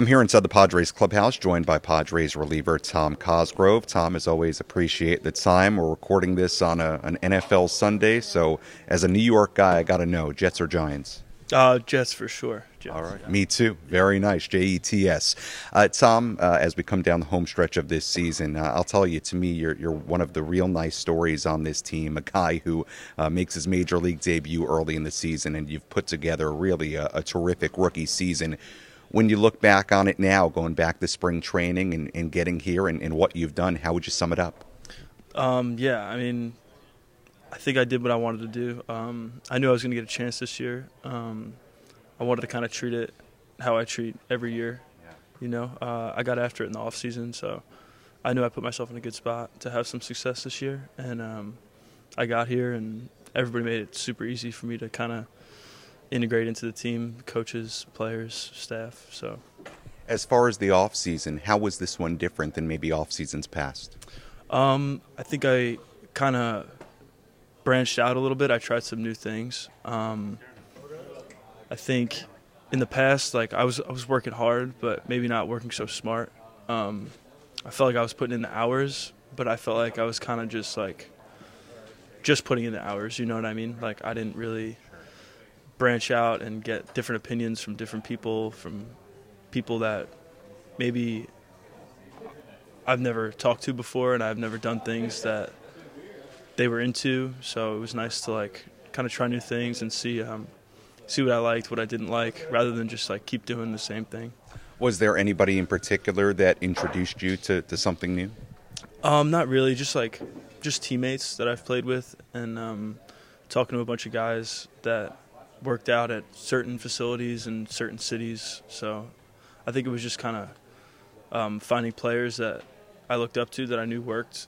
I'm here inside the Padres clubhouse, joined by Padres reliever Tom Cosgrove. Tom, as always, appreciate the time. We're recording this on a, an NFL Sunday, so as a New York guy, I got to know Jets or Giants? Uh, Jets for sure. Jets. All right. Me too. Very nice. J E T S. Uh, Tom, uh, as we come down the home stretch of this season, uh, I'll tell you, to me, you're, you're one of the real nice stories on this team. A guy who uh, makes his major league debut early in the season, and you've put together really a, a terrific rookie season when you look back on it now, going back to spring training and, and getting here and, and, what you've done, how would you sum it up? Um, yeah, I mean, I think I did what I wanted to do. Um, I knew I was going to get a chance this year. Um, I wanted to kind of treat it how I treat every year. You know, uh, I got after it in the off season, so I knew I put myself in a good spot to have some success this year. And um, I got here, and everybody made it super easy for me to kind of integrate into the team, coaches, players, staff. So, as far as the off season, how was this one different than maybe off seasons past? Um, I think I kind of branched out a little bit. I tried some new things. Um, I think in the past, like I was, I was working hard, but maybe not working so smart. Um, I felt like I was putting in the hours, but I felt like I was kind of just like just putting in the hours. You know what I mean? Like I didn't really branch out and get different opinions from different people, from people that maybe I've never talked to before, and I've never done things that they were into. So it was nice to like kind of try new things and see um, see what I liked, what I didn't like, rather than just like keep doing the same thing. Was there anybody in particular that introduced you to, to something new? Um, not really. Just like just teammates that I've played with, and um, talking to a bunch of guys that worked out at certain facilities in certain cities. So I think it was just kind of um, finding players that I looked up to that I knew worked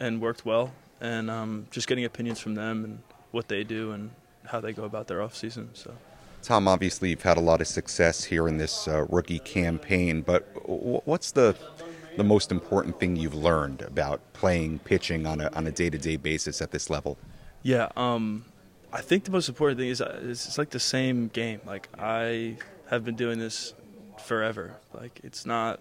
and worked well, and um, just getting opinions from them and what they do and how they go about their off season. So. Tom, obviously you've had a lot of success here in this uh, rookie campaign, but what's the the most important thing you've learned about playing pitching on a on a day to day basis at this level? Yeah, um, I think the most important thing is, uh, it's like the same game. Like I have been doing this forever. Like it's not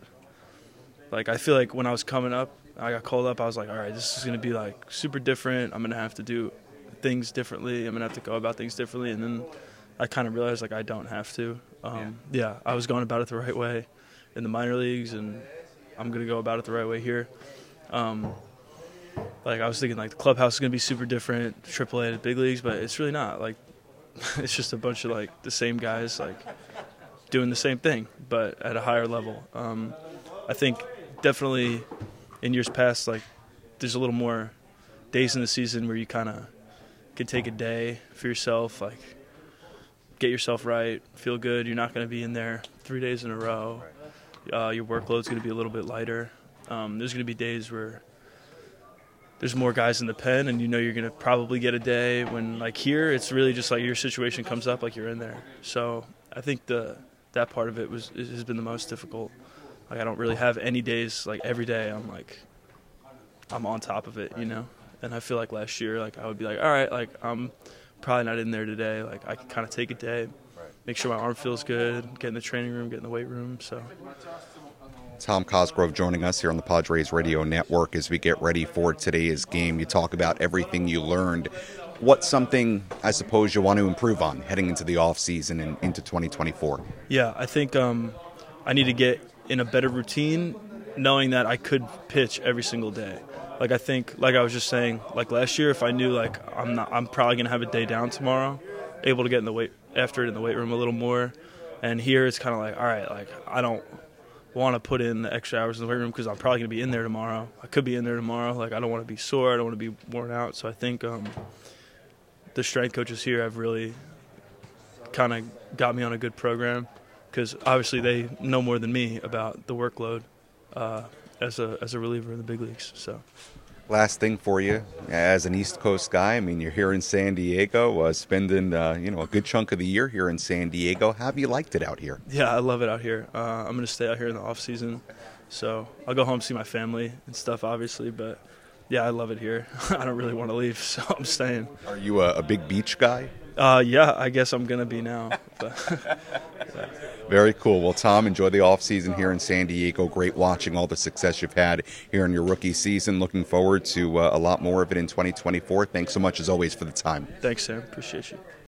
like I feel like when I was coming up, I got called up. I was like, all right, this is gonna be like super different. I'm gonna have to do things differently. I'm gonna have to go about things differently. And then I kind of realized like I don't have to. Um, yeah. yeah, I was going about it the right way in the minor leagues, and I'm gonna go about it the right way here. Um, like I was thinking like the clubhouse is gonna be super different, AAA to big leagues, but it's really not. Like it's just a bunch of like the same guys like doing the same thing, but at a higher level. Um, I think definitely in years past, like there's a little more days in the season where you kind of can take a day for yourself, like get yourself right, feel good. You're not going to be in there three days in a row. Uh, your workload's going to be a little bit lighter. Um, there's going to be days where there's more guys in the pen and you know you're going to probably get a day when like here it's really just like your situation comes up like you're in there. So i think the that part of it was has been the most difficult. Like i don't really have any days like every day i'm like i'm on top of it you know? And i feel like last year like i would be like all right like i'm probably not in there today. Like i can kind of take a day make sure my arm feels good get in the training room get in the weight room so Tom Cosgrove joining us here on the Padres Radio Network as we get ready for today's game. You talk about everything you learned. What's something I suppose you want to improve on heading into the off season and into 2024? Yeah, I think um, I need to get in a better routine, knowing that I could pitch every single day. Like I think, like I was just saying, like last year, if I knew like I'm not, I'm probably gonna have a day down tomorrow, able to get in the weight after it in the weight room a little more. And here it's kind of like, all right, like I don't want to put in the extra hours in the weight room because I'm probably going to be in there tomorrow. I could be in there tomorrow. Like I don't want to be sore. I don't want to be worn out. So I think um, the strength coaches here have really kind of got me on a good program because obviously they know more than me about the workload uh, as a as a reliever in the big leagues. So last thing for you as an east coast guy. I mean you're here in san diego uh, spending uh, you know a good chunk of the year here in san diego. How have you liked it out here? Yeah i love it out here. Uh, i'm going to stay out here in the off season. So i'll go home see my family and stuff obviously but yeah i love it here. I don't really want to leave so i'm staying. Are you a, a big beach guy? Uh, yeah i guess i'm going to be now but, Very cool. Well, Tom, enjoy the off season here in San Diego. Great watching all the success you've had here in your rookie season. Looking forward to uh, a lot more of it in 2024. Thanks so much, as always, for the time. Thanks, Sam. Appreciate you.